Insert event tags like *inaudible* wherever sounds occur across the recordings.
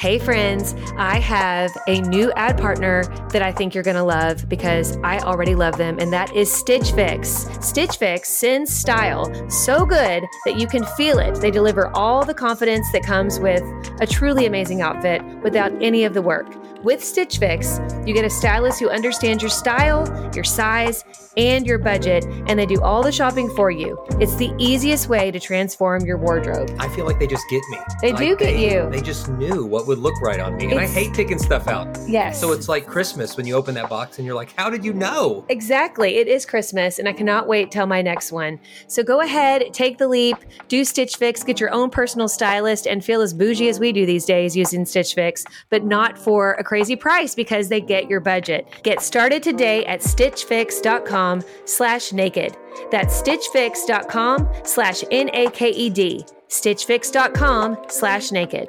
Hey, friends, I have a new ad partner that I think you're going to love because I already love them, and that is Stitch Fix. Stitch Fix sends style so good that you can feel it. They deliver all the confidence that comes with a truly amazing outfit without any of the work. With Stitch Fix, you get a stylist who understands your style, your size, and your budget, and they do all the shopping for you. It's the easiest way to transform your wardrobe. I feel like they just get me. They Like, do get they- you. They just knew what would look right on me, and I hate picking stuff out. Yes. So it's like Christmas when you open that box and you're like, "How did you know?" Exactly. It is Christmas, and I cannot wait till my next one. So go ahead, take the leap, do Stitch Fix, get your own personal stylist, and feel as bougie as we do these days using Stitch Fix, but not for a crazy price because they get your budget. Get started today at stitchfix.com slash naked. That's stitchfix.com slash N-A-K-E-D. stitchfix.com slash naked.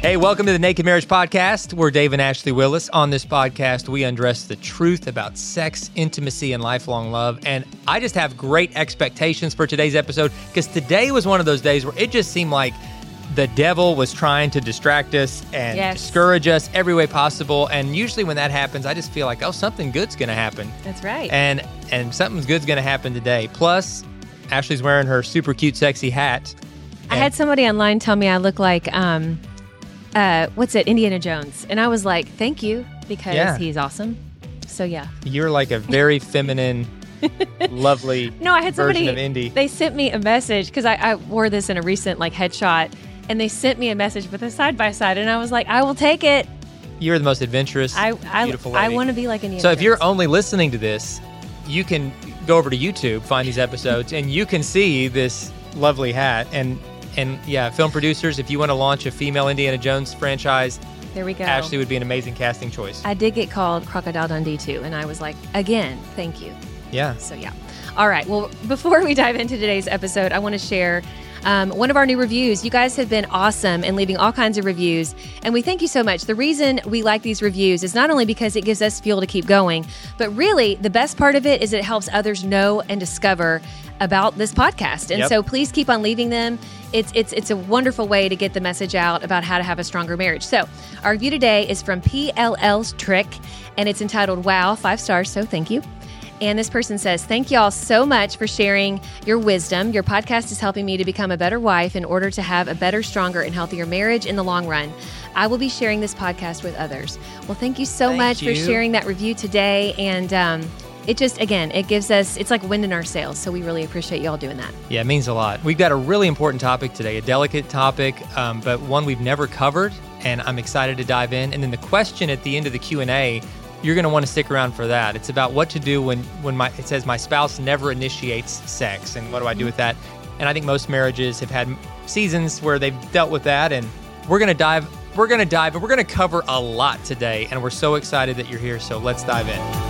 Hey, welcome to the Naked Marriage Podcast. We're Dave and Ashley Willis. On this podcast, we undress the truth about sex, intimacy, and lifelong love. And I just have great expectations for today's episode because today was one of those days where it just seemed like the devil was trying to distract us and Yes. discourage us every way possible. And usually when that happens, I just feel like, oh, something good's going to happen. That's right. And and something good's going to happen today. Plus, Ashley's wearing her super cute, sexy hat. I had somebody online tell me I look like um uh what's it, Indiana Jones. And I was like, Thank you, because Yeah. he's awesome. So yeah. You're like a very feminine, *laughs* lovely No, I had somebody version of Indy. they sent me a message because I, I wore this in a recent like headshot and they sent me a message with a side by side and I was like, I will take it. You're the most adventurous, I I, beautiful I want to be like Indiana So if you're only listening to this, you can go over to YouTube, find these episodes, and you can see this lovely hat. And and yeah, film producers, if you want to launch a female Indiana Jones franchise, there we go. Ashley would be an amazing casting choice. I did get called Crocodile Dundee too, and I was like, again, thank you. yeah. So, yeah. All right. Well, before we dive into today's episode, I want to share um, one of our new reviews. You guys have been awesome in leaving all kinds of reviews, and we thank you so much. The reason we like these reviews is not only because it gives us fuel to keep going, but really the best part of it is it helps others know and discover about this podcast. And Yep. so please keep on leaving them. It's it's it's a wonderful way to get the message out about how to have a stronger marriage. So, our review today is from PLL's Trick and it's entitled Wow, 5 stars, so thank you. And this person says, Thank you all so much for sharing your wisdom. Your podcast is helping me to become a better wife in order to have a better, stronger, and healthier marriage in the long run. I will be sharing this podcast with others. Well, thank you so Thank much for sharing that review today. And um, it just, again, it gives us, it's like wind in our sails. So we really appreciate you all doing that. Yeah, it means a lot. We've got a really important topic today, a delicate topic, um, but one we've never covered, and I'm excited to dive in. And then the question at the end of the Q and A, you're going to want to stick around for that. It's about what to do when when my it says my spouse never initiates sex, and what do I do with that? And I think most marriages have had seasons where they've dealt with that, and we're going to dive. We're going to dive, and we're going to cover a lot today, and we're so excited that you're here. So let's dive in.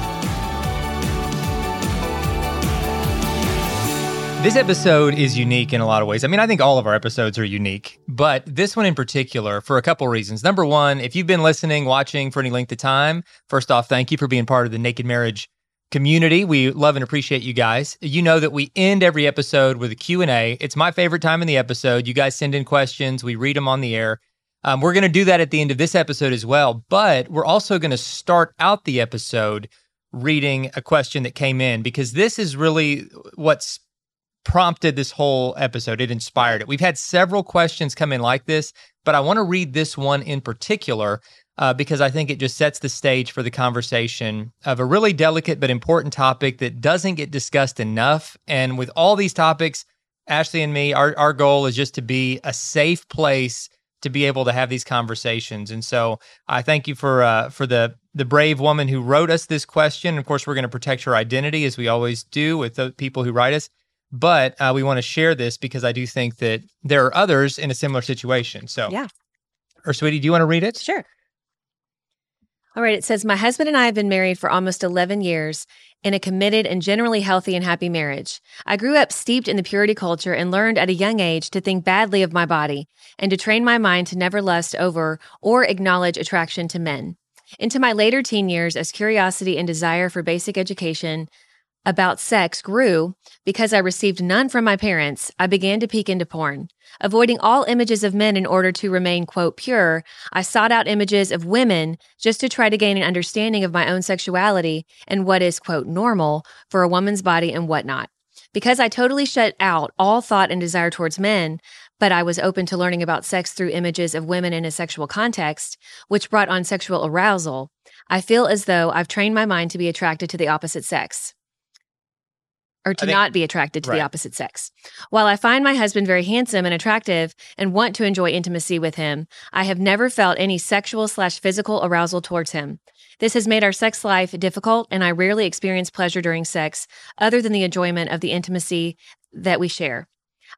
This episode is unique in a lot of ways. I mean, I think all of our episodes are unique, but this one in particular for a couple reasons. Number one, if you've been listening, watching for any length of time, first off, thank you for being part of the Naked Marriage community. We love and appreciate you guys. You know that we end every episode with a Q&A. It's my favorite time in the episode. You guys send in questions, we read them on the air. Um, we're going to do that at the end of this episode as well, but we're also going to start out the episode reading a question that came in because this is really what's prompted this whole episode. It inspired it. We've had several questions come in like this, but I want to read this one in particular uh, because I think it just sets the stage for the conversation of a really delicate but important topic that doesn't get discussed enough. And with all these topics, Ashley and me, our, our goal is just to be a safe place to be able to have these conversations. And so I thank you for uh, for the the brave woman who wrote us this question. Of course, we're going to protect her identity as we always do with the people who write us. But uh, we want to share this because I do think that there are others in a similar situation. So, Yeah. Or, sweetie, do you want to read it? Sure. All right. It says, My husband and I have been married for almost 11 years in a committed and generally healthy and happy marriage. I grew up steeped in the purity culture and learned at a young age to think badly of my body and to train my mind to never lust over or acknowledge attraction to men. Into my later teen years, as curiosity and desire for basic education about sex grew because I received none from my parents. I began to peek into porn. Avoiding all images of men in order to remain, quote, pure, I sought out images of women just to try to gain an understanding of my own sexuality and what is, quote, normal for a woman's body and whatnot. Because I totally shut out all thought and desire towards men, but I was open to learning about sex through images of women in a sexual context, which brought on sexual arousal, I feel as though I've trained my mind to be attracted to the opposite sex or to think- not be attracted to right. the opposite sex. While I find my husband very handsome and attractive and want to enjoy intimacy with him, I have never felt any sexual slash physical arousal towards him. This has made our sex life difficult, and I rarely experience pleasure during sex other than the enjoyment of the intimacy that we share.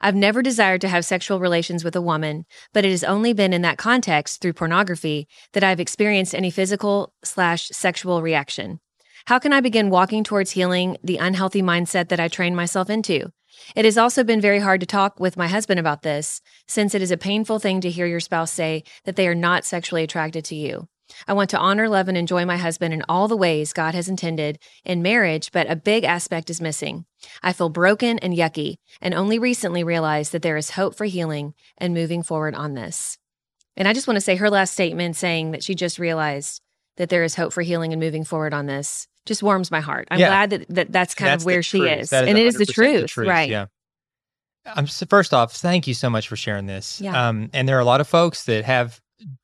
I've never desired to have sexual relations with a woman, but it has only been in that context through pornography that I've experienced any physical slash sexual reaction. How can I begin walking towards healing the unhealthy mindset that I trained myself into? It has also been very hard to talk with my husband about this, since it is a painful thing to hear your spouse say that they are not sexually attracted to you. I want to honor, love, and enjoy my husband in all the ways God has intended in marriage, but a big aspect is missing. I feel broken and yucky, and only recently realized that there is hope for healing and moving forward on this. And I just want to say her last statement saying that she just realized that there is hope for healing and moving forward on this just warms my heart. I'm Yeah. glad that, that that's kind That's of where she truth. is. That and it is the 100% truth, right? Yeah. I'm first off, thank you so much for sharing this. Yeah. Um, and there are a lot of folks that have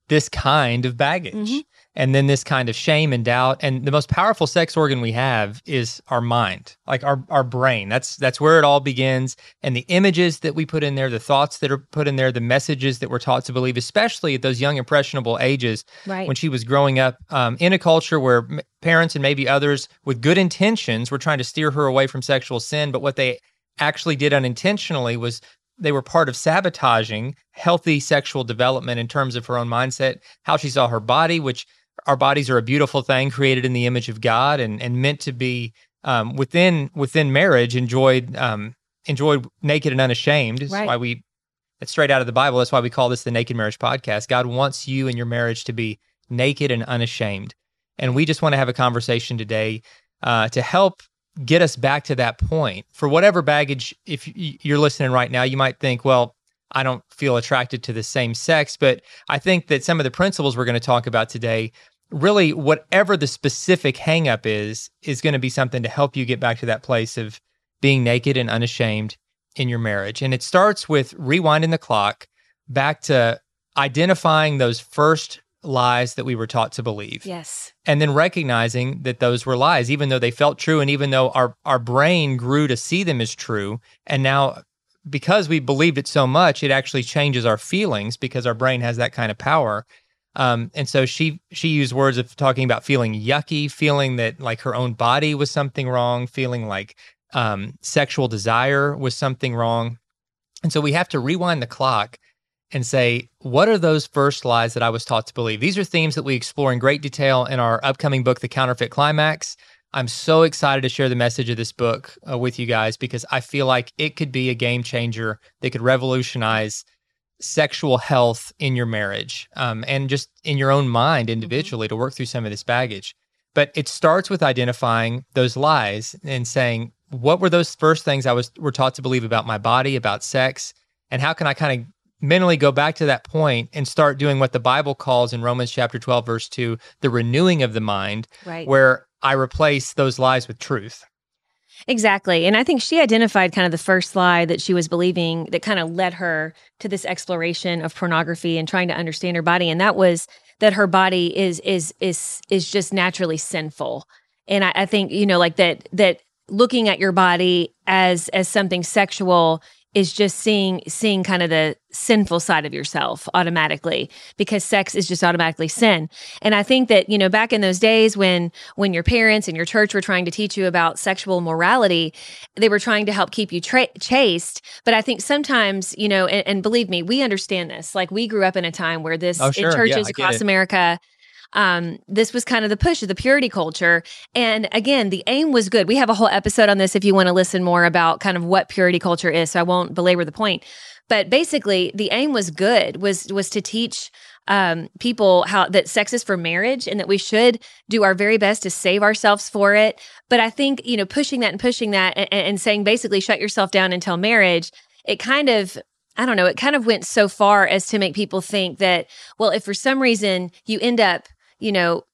this kind of baggage Mhm. And then this kind of shame and doubt. And the most powerful sex organ we have is our mind, like our, our brain. That's that's where it all begins. And the images that we put in there, the thoughts that are put in there, the messages that we're taught to believe, especially at those young impressionable ages, Right. when she was growing up um, in a culture where m- parents and maybe others with good intentions were trying to steer her away from sexual sin, but what they actually did unintentionally was they were part of sabotaging healthy sexual development in terms of her own mindset, how she saw her body, which our bodies are a beautiful thing created in the image of God and and meant to be um, within within marriage enjoyed um, enjoyed naked and unashamed. Is Right. why we that's straight out of the Bible. That's why we call this the Naked Marriage Podcast. God wants you and your marriage to be naked and unashamed. And we just want to have a conversation today uh, to help get us back to that point. For whatever baggage, if you're listening right now, you might think, well, I don't feel attracted to the same sex. But I think that some of the principles we're going to talk about today, really, whatever the specific hangup is, is going to be something to help you get back to that place of being naked and unashamed in your marriage. And it starts with rewinding the clock back to identifying those first lies that we were taught to believe yes. and then recognizing that those were lies even though they felt true and even though our our brain grew to see them as true and now because we believed it so much it actually changes our feelings because our brain has that kind of power um, and so she she used words of talking about feeling yucky feeling that like her own body was something wrong feeling like um, sexual desire was something wrong and so we have to rewind the clock and say, what are those first lies that I was taught to believe? These are themes that we explore in great detail in our upcoming book, The Counterfeit Climax. I'm so excited to share the message of this book uh, with you guys because I feel like it could be a game changer that could revolutionize sexual health in your marriage um, and just in your own mind individually to work through some of this baggage. But it starts with identifying those lies and saying, what were those first things I was were taught to believe about my body, about sex, and how can I kind of mentally go back to that point and start doing what the Bible calls in Romans chapter 12 verse 2 the renewing of the mind Right. where I replace those lies with truth. Exactly. And I think she identified kind of the first lie that she was believing that kind of led her to this exploration of pornography and trying to understand her body. And that was that her body is is is is just naturally sinful. And I, I think, you know, like that that looking at your body as as something sexual is just seeing seeing kind of the sinful side of yourself automatically because sex is just automatically sin. And I think that, you know, back in those days when when your parents and your church were trying to teach you about sexual morality, they were trying to help keep you tra- chaste. But I think sometimes, you know, and, and believe me, we understand this. Like we grew up in a time where this Oh, sure. in churches get across it. America, um, this was kind of the push of the purity culture. And again, the aim was good. We have a whole episode on this if you want to listen more about kind of what purity culture is. So I won't belabor the point. But basically, the aim was good was was to teach um, people how that sex is for marriage and that we should do our very best to save ourselves for it. But I think you know pushing that and pushing that and, and saying basically shut yourself down until marriage. It kind of I don't know, it kind of went so far as to make people think that, well, if for some reason you end up, you know,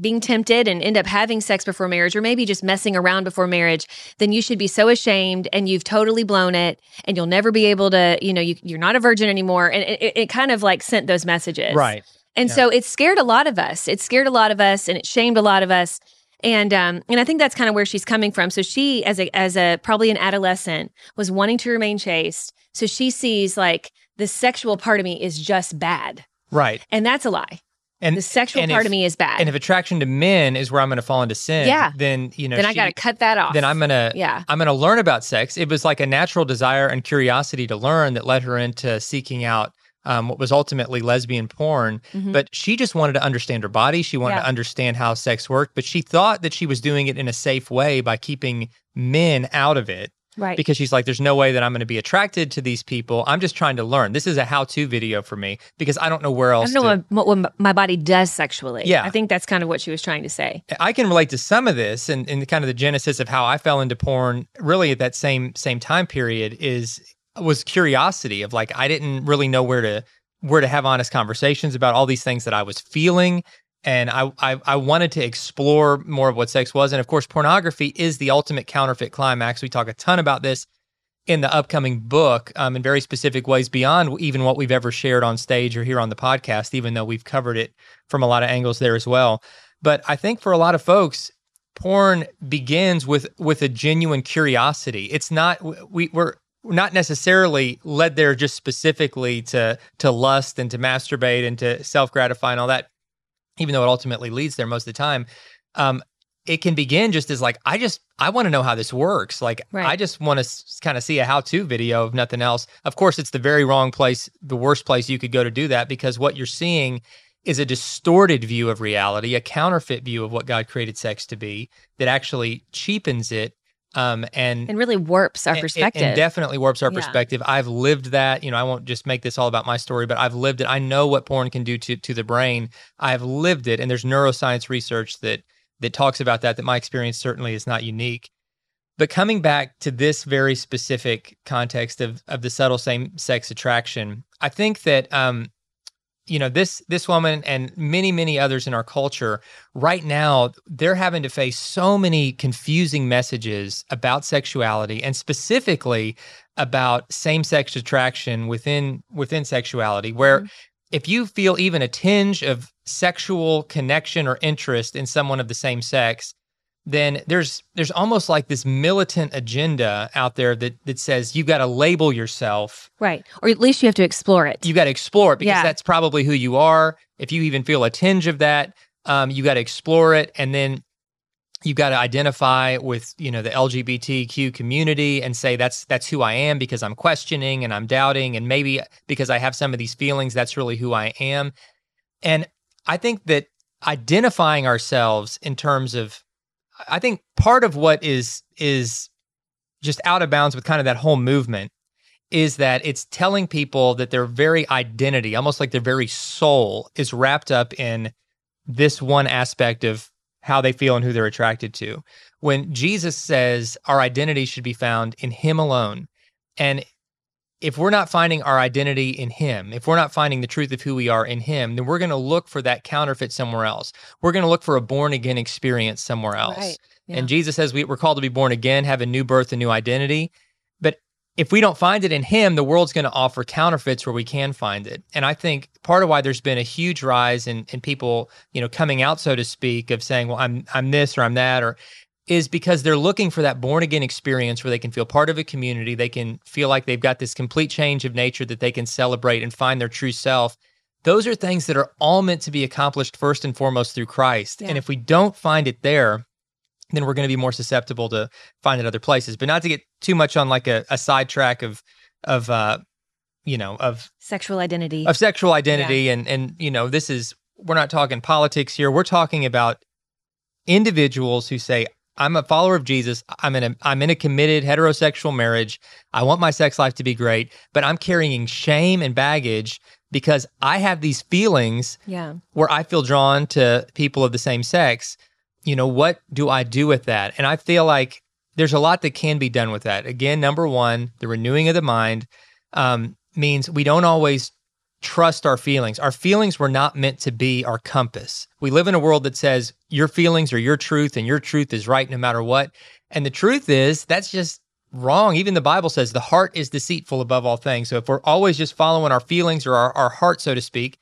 being tempted and end up having sex before marriage or maybe just messing around before marriage then you should be so ashamed and you've totally blown it and you'll never be able to you know you, are not a virgin anymore. And it, it, kind of like sent those messages. Right. And yeah. so it scared a lot of us. It scared a lot of us and it shamed a lot of us. And um and i think that's kind of where she's coming from. So she as a as a probably an adolescent was wanting to remain chaste. So she sees like the sexual part of me is just bad. Right. And that's a lie and the sexual and part if, of me is bad. And if attraction to men is where I'm going to fall into sin, yeah. then you know, then she, I got to cut that off. Then I'm gonna, yeah, I'm gonna learn about sex. It was like a natural desire and curiosity to learn that led her into seeking out um, what was ultimately lesbian porn. Mm-hmm. But she just wanted to understand her body. She wanted yeah. to understand how sex worked. But she thought that she was doing it in a safe way by keeping men out of it. Right. Because she's like, there's no way that I'm going to be attracted to these people. I'm just trying to learn. This is a how to video for me because I don't know where else. I don't know to... what, what, my body does sexually. Yeah. I think that's kind of what she was trying to say. I can relate to some of this and, and kind of the genesis of how I fell into porn really at that same same time period is was curiosity of like I didn't really know where to where to have honest conversations about all these things that I was feeling and I, I, I wanted to explore more of what sex was. And of course pornography is the ultimate counterfeit climax. We talk a ton about this in the upcoming book um, in very specific ways beyond even what we've ever shared on stage or here on the podcast even though we've covered it from a lot of angles there as well. But i think for a lot of folks porn begins with with a genuine curiosity. It's not we, we're not necessarily led there just specifically to to lust and to masturbate and to self gratify and all that even though it ultimately leads there most of the time, um, it can begin just as like I just I want to know how this works. Like right. I just want to s- kind of see a how-to video of nothing else. Of course, it's the very wrong place, the worst place you could go to do that because what you're seeing is a distorted view of reality, a counterfeit view of what God created sex to be that actually cheapens it um, and and really warps our perspective. And, and definitely warps our yeah. perspective. I've lived that. You know, I won't just make this all about my story, but I've lived it. I know what porn can do to to the brain. I've lived it, and there's neuroscience research that that talks about that. That my experience certainly is not unique. But coming back to this very specific context of of the subtle same sex attraction, I think that um, you know this this woman and many many others in our culture right now they're having to face so many confusing messages about sexuality and specifically about same-sex attraction within within sexuality where mm-hmm. if you feel even a tinge of sexual connection or interest in someone of the same sex then there's there's almost like this militant agenda out there that that says you've got to label yourself. Right. Or at least you have to explore it. You got to explore it because yeah. that's probably who you are. If you even feel a tinge of that um, you got to explore it. And then you got to identify with you know the lgbtq community and say that's that's who i am because i'm questioning and i'm doubting and maybe because i have some of these feelings that's really who i am. And i think that identifying ourselves in terms of I think part of what is is just out of bounds with kind of that whole movement is that it's telling people that their very identity, almost like their very soul, is wrapped up in this one aspect of how they feel and who they're attracted to. When Jesus says our identity should be found in Him alone, and if we're not finding our identity in Him, if we're not finding the truth of who we are in Him, then we're going to look for that counterfeit somewhere else. We're going to look for a born again experience somewhere else. Right. Yeah. And Jesus says we, we're called to be born again, have a new birth, a new identity. But if we don't find it in Him, the world's going to offer counterfeits where we can find it. And I think part of why there's been a huge rise in, in people, you know, coming out, so to speak, of saying, well, I'm I'm this or I'm that, or is because they're looking for that born again experience where they can feel part of a community. They can feel like they've got this complete change of nature that they can celebrate and find their true self. Those are things that are all meant to be accomplished first and foremost through Christ. Yeah. And if we don't find it there, then we're going to be more susceptible to find it other places. But not to get too much on like a, a sidetrack of of uh you know of sexual identity of sexual identity yeah. and and you know this is we're not talking politics here. We're talking about individuals who say I'm a follower of Jesus. I'm in a I'm in a committed heterosexual marriage. I want my sex life to be great, but I'm carrying shame and baggage because I have these feelings Yeah. where I feel drawn to people of the same sex. You know, what do I do with that? And I feel like there's a lot that can be done with that. Again, number one, the renewing of the mind um, means we don't always trust our feelings. Our feelings were not meant to be our compass. We live in a world that says your feelings are your truth and your truth is right no matter what. And the truth is, that's just wrong. Even the Bible says the heart is deceitful above all things. So if we're always just following our feelings or our, our heart, so to speak,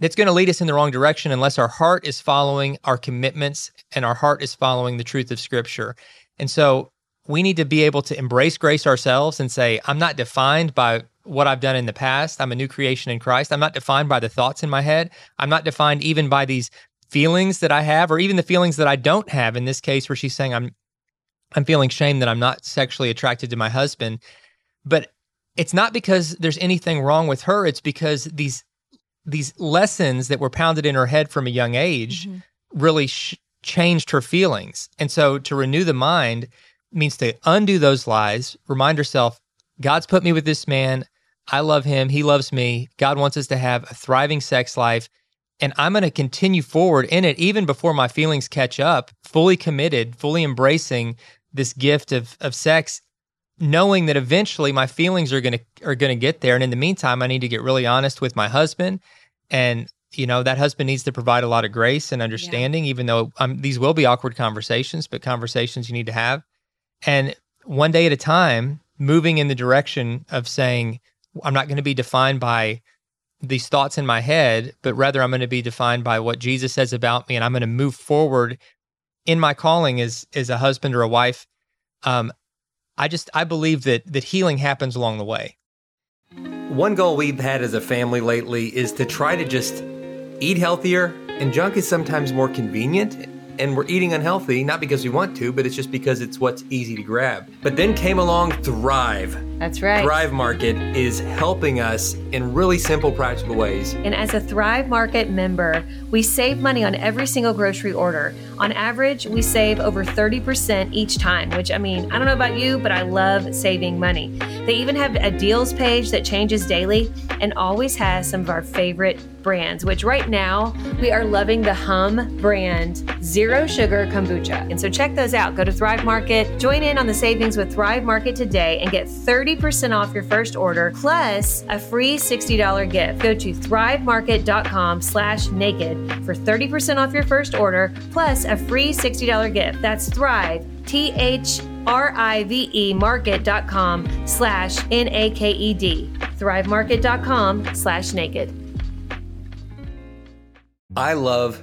that's going to lead us in the wrong direction unless our heart is following our commitments and our heart is following the truth of Scripture. And so we need to be able to embrace grace ourselves and say, I'm not defined by what I've done in the past. I'm a new creation in Christ. I'm not defined by the thoughts in my head. I'm not defined even by these feelings that I have or even the feelings that I don't have in this case where she's saying I'm I'm feeling shame that I'm not sexually attracted to my husband. But it's not because there's anything wrong with her. It's because these these lessons that were pounded in her head from a young age mm-hmm. really sh- changed her feelings. And so to renew the mind means to undo those lies, remind herself, God's put me with this man. I love him. He loves me. God wants us to have a thriving sex life. And I'm going to continue forward in it even before my feelings catch up, fully committed, fully embracing this gift of, of sex, knowing that eventually my feelings are going to are going to get there. And in the meantime, I need to get really honest with my husband. And you know that husband needs to provide a lot of grace and understanding, even though um, these will be awkward conversations, but conversations you need to have. And one day at a time, moving in the direction of saying, I'm not going to be defined by these thoughts in my head, but rather I'm going to be defined by what Jesus says about me, and I'm going to move forward in my calling as as a husband or a wife. Um, I just I believe that that healing happens along the way. One goal we've had as a family lately is to try to just eat healthier, and junk is sometimes more convenient. And we're eating unhealthy, not because we want to, but it's just because it's what's easy to grab. But then came along Thrive. That's right. Thrive Market is helping us in really simple, practical ways. And as a Thrive Market member, we save money on every single grocery order. On average, we save over 30% each time, which I mean, I don't know about you, but I love saving money. They even have a deals page that changes daily and always has some of our favorite brands, which right now we are loving the Humm brand Zero Sugar Kombucha. And so check those out. Go to Thrive Market, join in on the savings with Thrive Market today, and get 30% off your first order plus a free $60 gift. Go to thrivemarket.com slash naked for 30% off your first order plus a free $60 gift. That's Thrive, T H R I V E market.com slash N A K E D. Thrivemarket.com slash naked. I love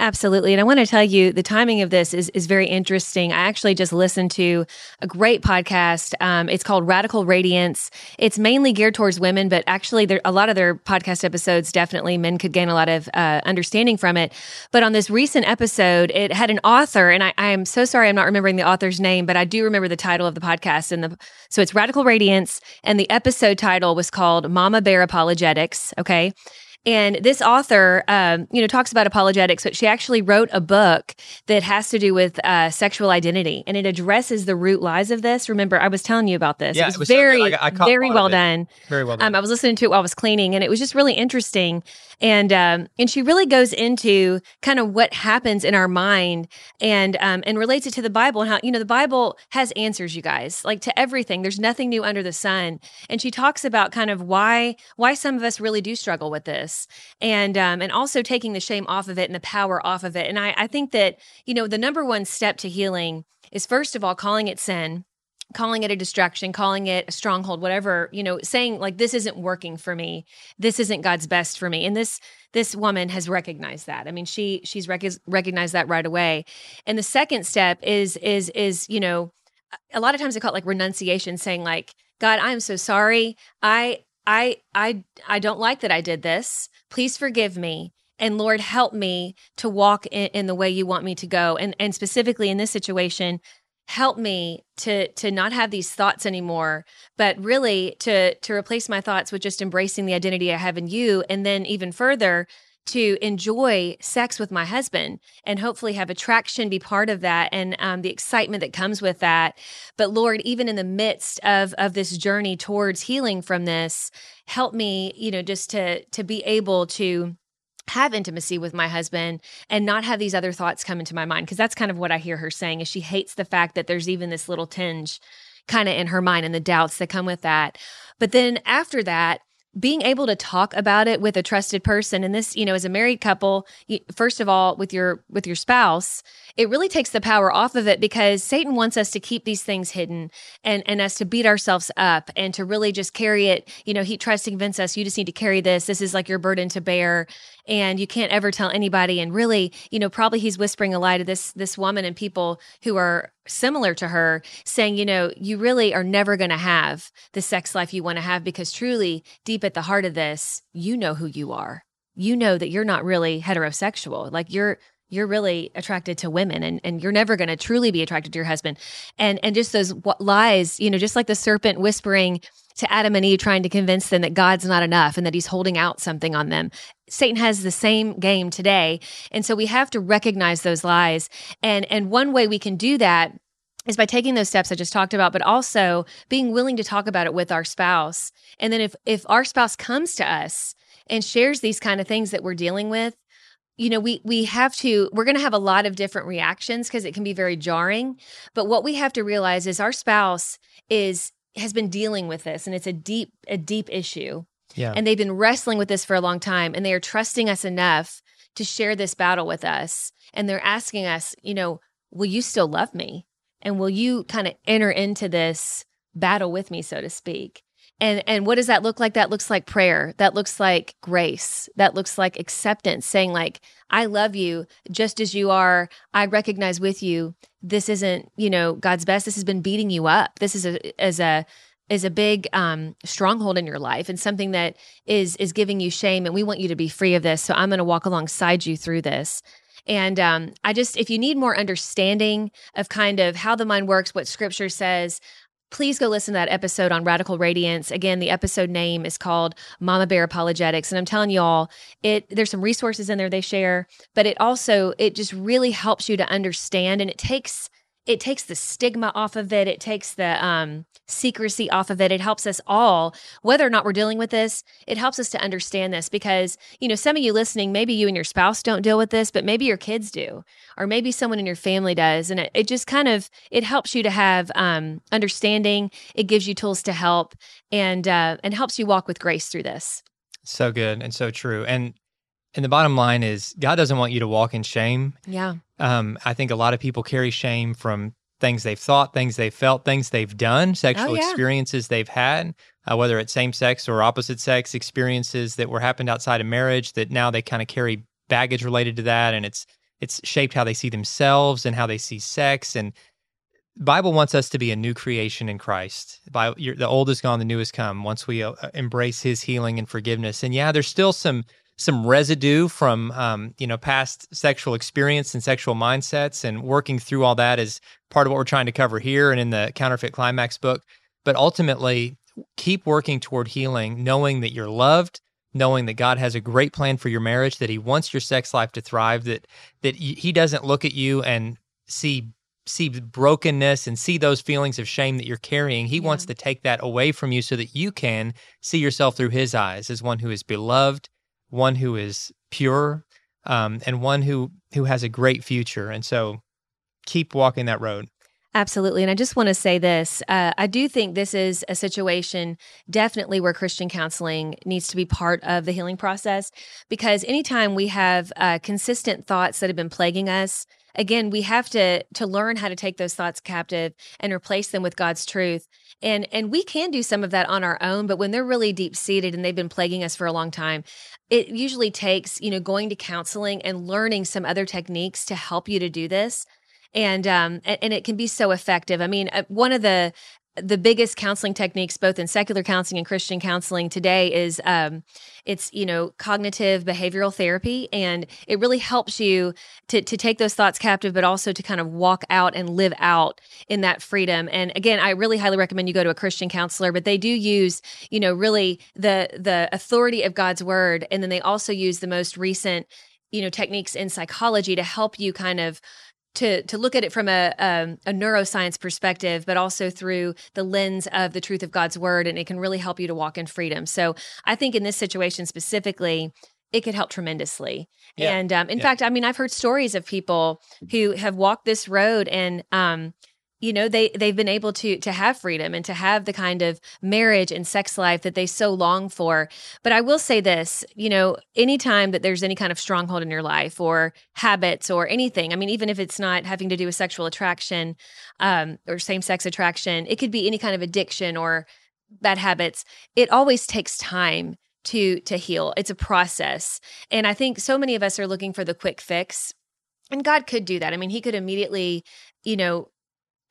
Absolutely. And I want to tell you the timing of this is, is very interesting. I actually just listened to a great podcast. Um, it's called Radical Radiance. It's mainly geared towards women, but actually there, a lot of their podcast episodes, definitely men could gain a lot of uh, understanding from it. But on this recent episode, it had an author, and I, I am so sorry I'm not remembering the author's name, but I do remember the title of the podcast. And the so it's Radical Radiance, and the episode title was called Mama Bear Apologetics. Okay. And this author, um, you know, talks about apologetics, but she actually wrote a book that has to do with uh, sexual identity, and it addresses the root lies of this. Remember, I was telling you about this. Yeah, it was, it was very, so I, I very well done. Very well done. Um, I was listening to it while I was cleaning, and it was just really interesting. And um, and she really goes into kind of what happens in our mind, and um, and relates it to the Bible and how you know the Bible has answers, you guys, like to everything. There's nothing new under the sun. And she talks about kind of why why some of us really do struggle with this, and um, and also taking the shame off of it and the power off of it. And I I think that you know the number one step to healing is first of all calling it sin calling it a distraction, calling it a stronghold, whatever, you know, saying like this isn't working for me. This isn't God's best for me. And this this woman has recognized that. I mean, she she's rec- recognized that right away. And the second step is is is, you know, a lot of times I call it like renunciation saying like, God, I'm so sorry. I I I I don't like that I did this. Please forgive me. And Lord, help me to walk in, in the way you want me to go. And and specifically in this situation, help me to to not have these thoughts anymore but really to to replace my thoughts with just embracing the identity i have in you and then even further to enjoy sex with my husband and hopefully have attraction be part of that and um, the excitement that comes with that. But lord even in the midst of of this journey towards healing from this help me you know just to to be able to have intimacy with my husband and not have these other thoughts come into my mind because that's kind of what I hear her saying is she hates the fact that there's even this little tinge kind of in her mind and the doubts that come with that. But then after that, being able to talk about it with a trusted person and this you know as a married couple first of all with your with your spouse it really takes the power off of it because satan wants us to keep these things hidden and and us to beat ourselves up and to really just carry it. You know he tries to convince us you just need to carry this. This is like your burden to bear. And you can't ever tell anybody. And really you know probably he's whispering a lie to this this woman and people who are similar to her saying you know you really are never going to have the sex life you want to have because truly deep at the heart of this you know who you are. You know that you're not really heterosexual. Like you're you're really attracted to women and, and you're never going to truly be attracted to your husband. And and just those lies you know just like the serpent whispering to Adam and Eve trying to convince them that God's not enough and that he's holding out something on them. Satan has the same game today. And so we have to recognize those lies. And and one way we can do that is by taking those steps I just talked about, but also being willing to talk about it with our spouse. And then if if our spouse comes to us and shares these kind of things that we're dealing with, you know, we we have to we're going to have a lot of different reactions because it can be very jarring, but what we have to realize is our spouse is has been dealing with this and it's a deep a deep issue. Yeah. And they've been wrestling with this for a long time and they are trusting us enough to share this battle with us and they're asking us, you know, will you still love me? And will you kind of enter into this battle with me so to speak? and and what does that look like that looks like prayer that looks like grace that looks like acceptance saying like i love you just as you are i recognize with you this isn't you know god's best. This has been beating you up. This is a as a is a big um, stronghold in your life and something that is is giving you shame. And we want you to be free of this. So i'm going to walk alongside you through this. And um, I just, if you need more understanding of kind of how the mind works, what scripture says, please go listen to that episode on radical radiance. Again the episode name is called mama bear apologetics. And i'm telling you all it there's some resources in there they share but it also it just really helps you to understand and it takes it takes the stigma off of it. It takes the um, secrecy off of it. It helps us all, whether or not we're dealing with this, it helps us to understand this because, you know, some of you listening, maybe you and your spouse don't deal with this, but maybe your kids do, or maybe someone in your family does. And it, it just kind of, it helps you to have um, understanding. It gives you tools to help and, uh, and helps you walk with grace through this. So good and so true. And and the bottom line is, God doesn't want you to walk in shame. Yeah. Um, I think a lot of people carry shame from things they've thought, things they've felt, things they've done, sexual Oh, yeah. experiences they've had, uh, whether it's same sex or opposite sex experiences that were happened outside of marriage that now they kind of carry baggage related to that, and it's it's shaped how they see themselves and how they see sex. And Bible wants us to be a new creation in Christ. By you're, the old is gone, the new has come. Once we uh, embrace His healing and forgiveness, and yeah, there's still some some residue from um, you know past sexual experience and sexual mindsets, and working through all that is part of what we're trying to cover here and in the Counterfeit Climax book. But ultimately, keep working toward healing, knowing that you're loved, knowing that God has a great plan for your marriage, that He wants your sex life to thrive, that that He doesn't look at you and see see brokenness and see those feelings of shame that you're carrying. He wants to take that away from you so that you can see yourself through His eyes as one who is beloved, one who is pure, um, and one who who has a great future. And so, keep walking that road. Absolutely. And I just want to say this uh, I do think this is a situation definitely where Christian counseling needs to be part of the healing process because anytime we have uh, consistent thoughts that have been plaguing us, again we have to to learn how to take those thoughts captive and replace them with god's truth. And and we can do some of that on our own but when they're really deep seated and they've been plaguing us for a long time it usually takes you know going to counseling and learning some other techniques to help you to do this. And um and, it can be so effective. I mean uh, one of the the biggest counseling techniques both in secular counseling and christian counseling today is um it's you know cognitive behavioral therapy. And it really helps you to to take those thoughts captive but also to kind of walk out and live out in that freedom. And again i really highly recommend you go to a christian counselor but they do use you know really the the authority of god's word. And then they also use the most recent you know techniques in psychology to help you kind of to to look at it from a, um, a neuroscience perspective, but also through the lens of the truth of God's word, and it can really help you to walk in freedom. So I think in this situation specifically, it could help tremendously. Yeah. And um, in Yeah. fact, I mean, I've heard stories of people who have walked this road and. Um, you know they they've been able to to have freedom and to have the kind of marriage and sex life that they so long for. But i will say this you know anytime that there's any kind of stronghold in your life or habits or anything i mean even if it's not having to do with sexual attraction um, or same-sex attraction it could be any kind of addiction or bad habits it always takes time to to heal. It's a process. And i think so many of us are looking for the quick fix and god could do that. I mean he could immediately you know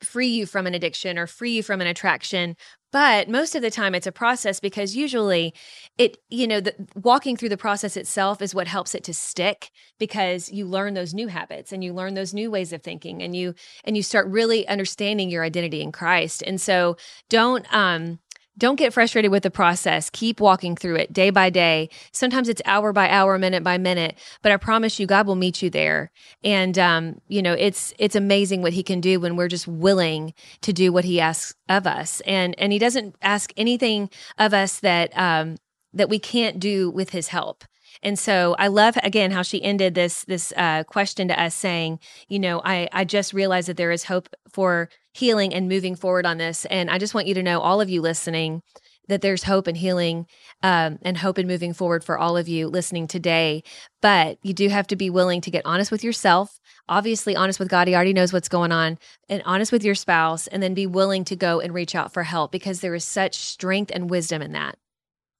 free you from an addiction or free you from an attraction but most of the time it's a process because usually it you know the walking through the process itself is what helps it to stick because you learn those new habits and you learn those new ways of thinking and you and you start really understanding your identity in Christ. And so don't um don't get frustrated with the process. Keep walking through it day by day. Sometimes it's hour by hour, minute by minute, but I promise you, God will meet you there. And um, you know, it's it's amazing what He can do when we're just willing to do what He asks of us. And and He doesn't ask anything of us that um, that we can't do with His help. And so I love again how she ended this this uh, question to us, saying, you know, I I just realized that there is hope for healing and moving forward on this. And I just want you to know, all of you listening, that there's hope and healing um, and hope and moving forward for all of you listening today. But you do have to be willing to get honest with yourself. Obviously, honest with God. He already knows what's going on, and honest with your spouse, and then be willing to go and reach out for help because there is such strength and wisdom in that.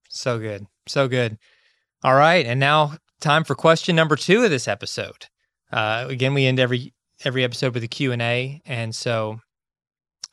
So good. So good. All right. And now time for question number two of this episode. Uh, again, we end every every episode with a Q&A. And so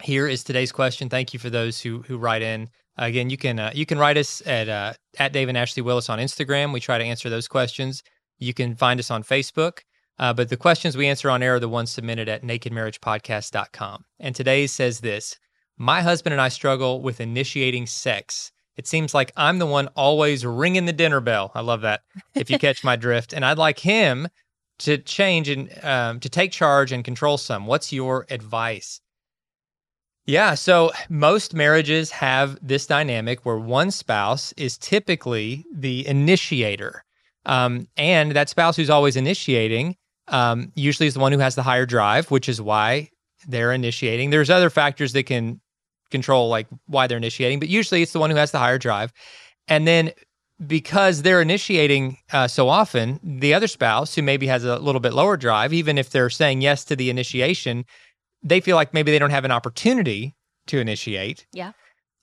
here is today's question. Thank you for those who who write in. Again, you can uh, you can write us at uh, at Dave and Ashley Willis on Instagram. We try to answer those questions. You can find us on Facebook. Uh, but the questions we answer on air are the ones submitted at nakedmarriagepodcast.com. And today says this My husband and I struggle with initiating sex. It seems like I'm the one always ringing the dinner bell. I love that. If you *laughs* catch my drift, and I'd like him to change and um, to take charge and control some. What's your advice? Yeah, so most marriages have this dynamic where one spouse is typically the initiator. Um, and that spouse who's always initiating um, usually is the one who has the higher drive, which is why they're initiating. There's other factors that can control like why they're initiating, but usually it's the one who has the higher drive. And then because they're initiating uh, so often, the other spouse who maybe has a little bit lower drive, even if they're saying yes to the initiation, they feel like maybe they don't have an opportunity to initiate. Yeah.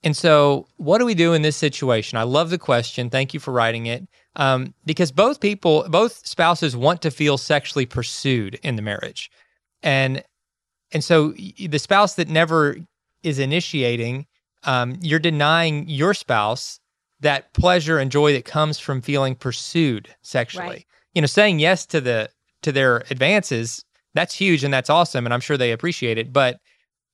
And so, what do we do in this situation? I love the question. Thank you for writing it. Um, because both people, both spouses want to feel sexually pursued in the marriage. And and so the spouse that never is initiating, um, you're denying your spouse that pleasure and joy that comes from feeling pursued sexually. Right. You know, saying yes to the to their advances, that's huge and that's awesome and I'm sure they appreciate it, but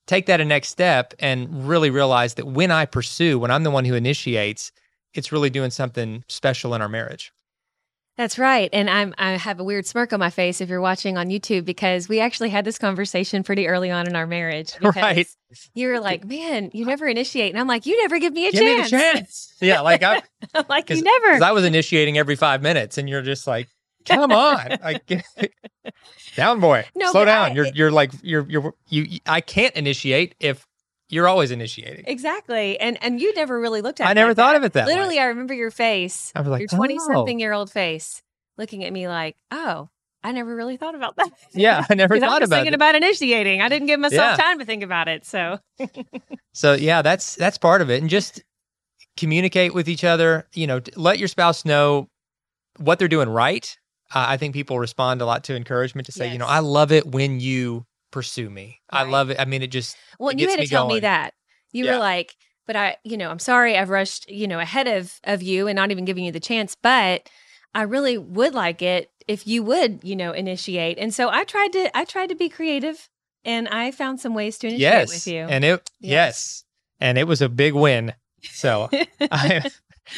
take that a next step and really realize that when I pursue, when I'm the one who initiates, it's really doing something special in our marriage. That's right. And I'm I have a weird smirk on my face if you're watching on YouTube because we actually had this conversation pretty early on in our marriage. *laughs* Right. You were like, Man, you never initiate. And I'm like, You never give me a chance. Give chance. me the chance. *laughs* Yeah, like I I'm like, You Cause, I was initiating every five minutes, and you're just like, "Come on, *laughs* down, boy, No, slow down." I- you're you're like you're you're you. I can't initiate if you're always initiating. Exactly. And and you never really looked at I it never like thought that. of it that way. Literally, I remember your face, I was like, your 20 "Oh." something year old face, looking at me like, Oh, I never really thought about that. Yeah, I never *laughs* 'Cause I thought was about thinking it. about initiating. I didn't give myself Yeah. time to think about it. So *laughs* *laughs* So yeah, that's that's part of it, and just communicate with each other. You know, let your spouse know what they're doing right. Uh, I think people respond a lot to encouragement to say, you know, I love it when you pursue me. I love it. I mean, it just Well, It you had to me tell me that. You Yeah. were like, but I, you know, I'm sorry I've rushed, you know, ahead of of you and not even giving you the chance, but I really would like it if you would, you know, initiate. And so I tried to I tried to be creative and I found some ways to initiate yes, with you. and it Yes. yes. and it was a big win. So, *laughs* I,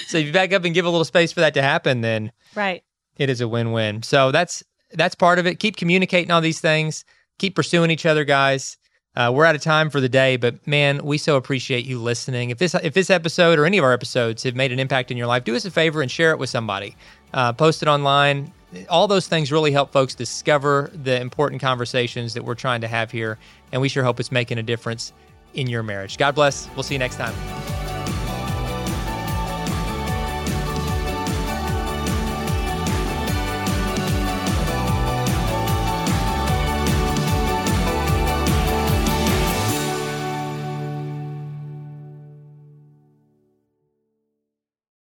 so if you back up and give a little space for that to happen, then right. it is a win-win. So that's that's part of it. Keep communicating all these things. Keep pursuing each other, guys. Uh, we're out of time for the day, but man, we so appreciate you listening. If this if this episode or any of our episodes have made an impact in your life, do us a favor and share it with somebody. Uh, post it online. All those things really help folks discover the important conversations that we're trying to have here, and we sure hope it's making a difference in your marriage. God bless. We'll see you next time.